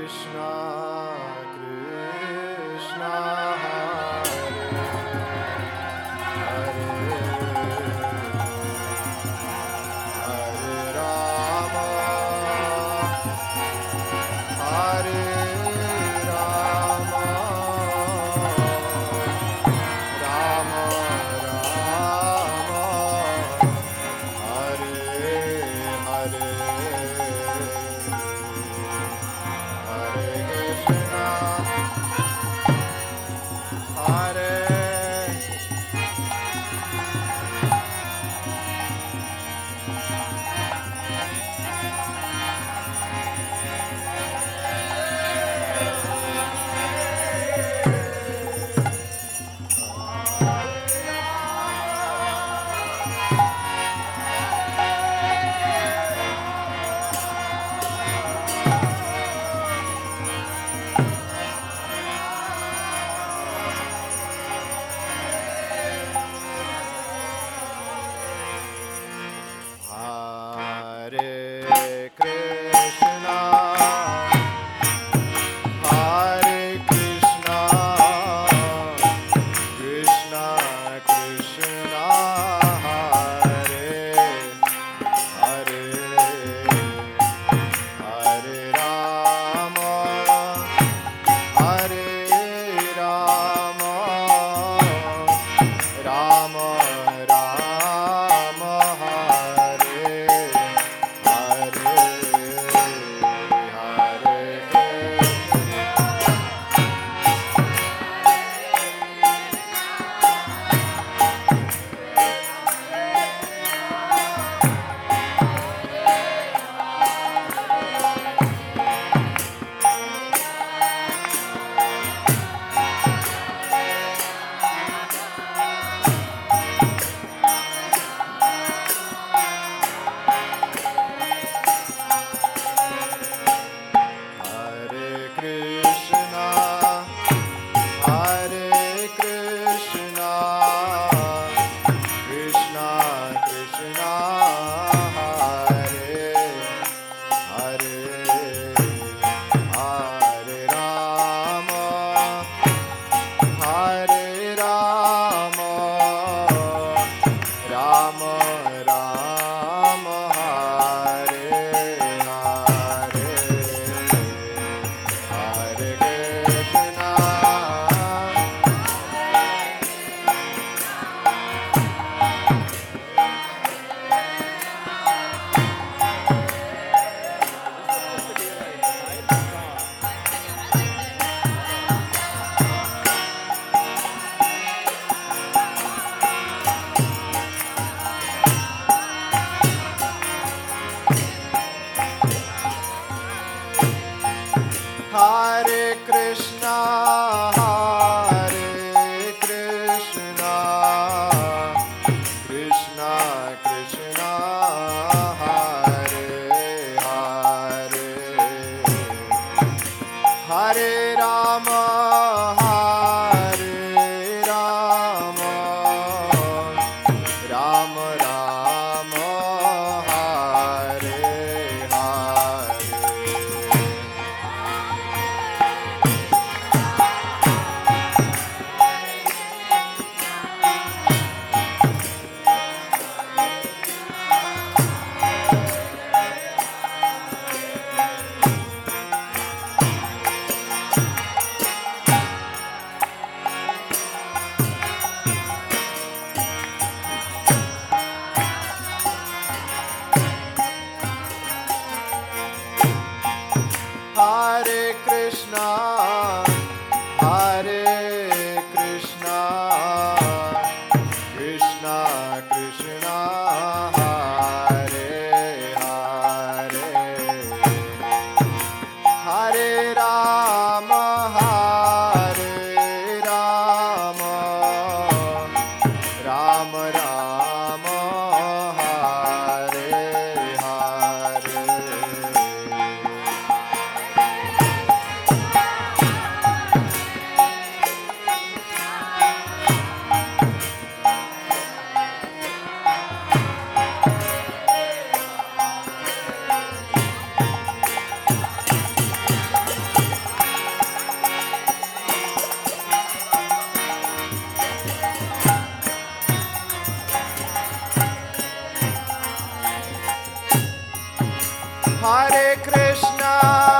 Krishna. Hare Krishna.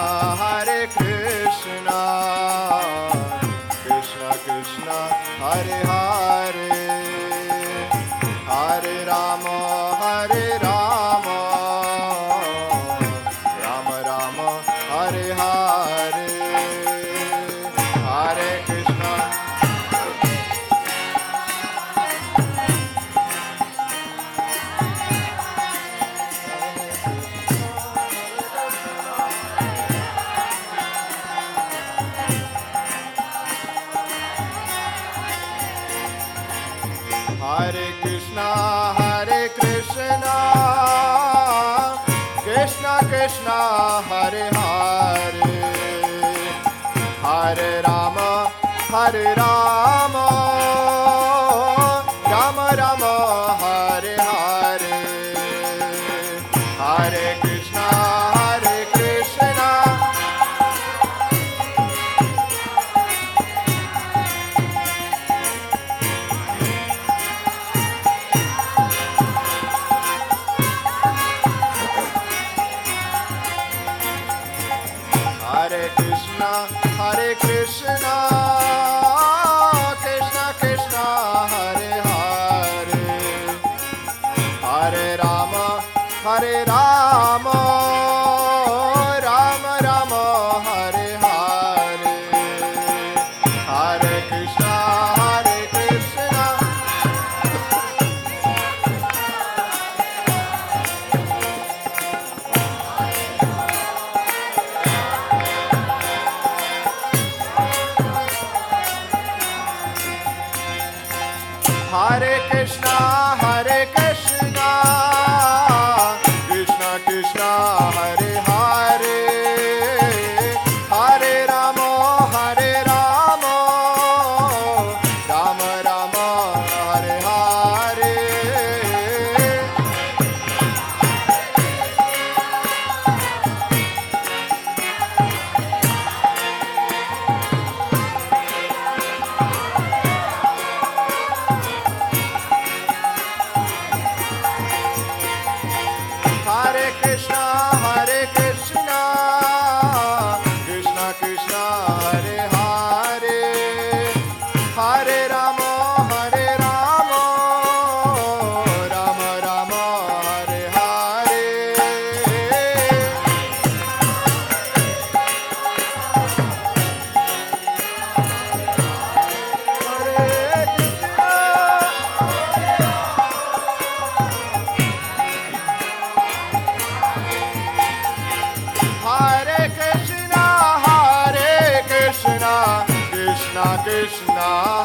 Hare Krishna, Krishna, Hare Ram Hare Ram Krishna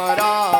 Maharaj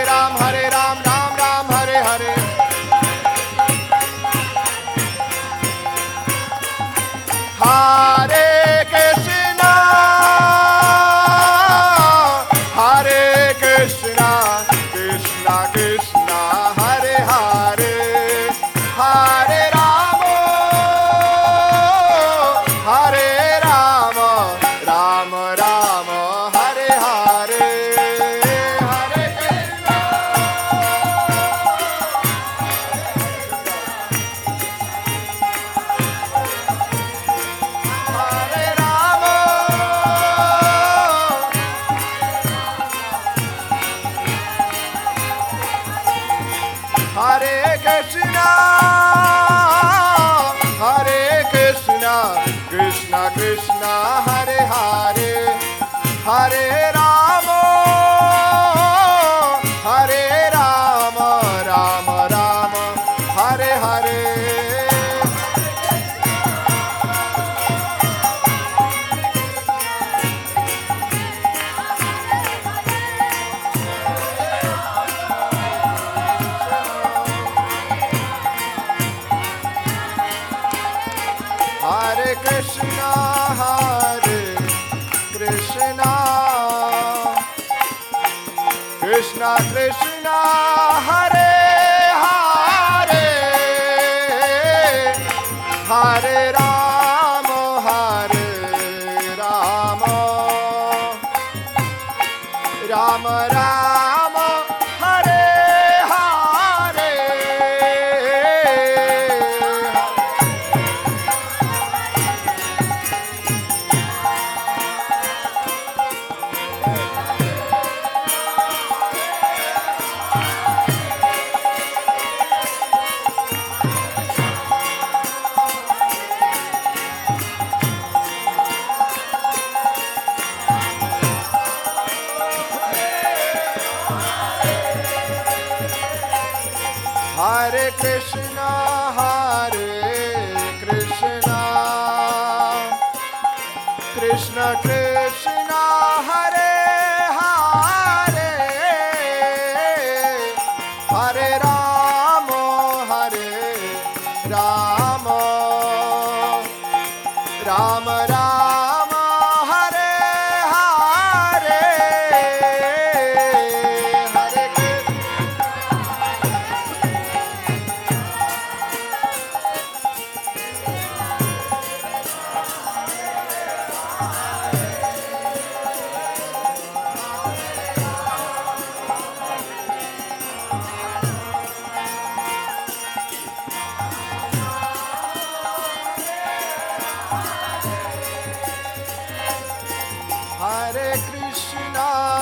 Hare Krishna Hare Krishna Krishna Krishna. Krishna, Hare Krishna,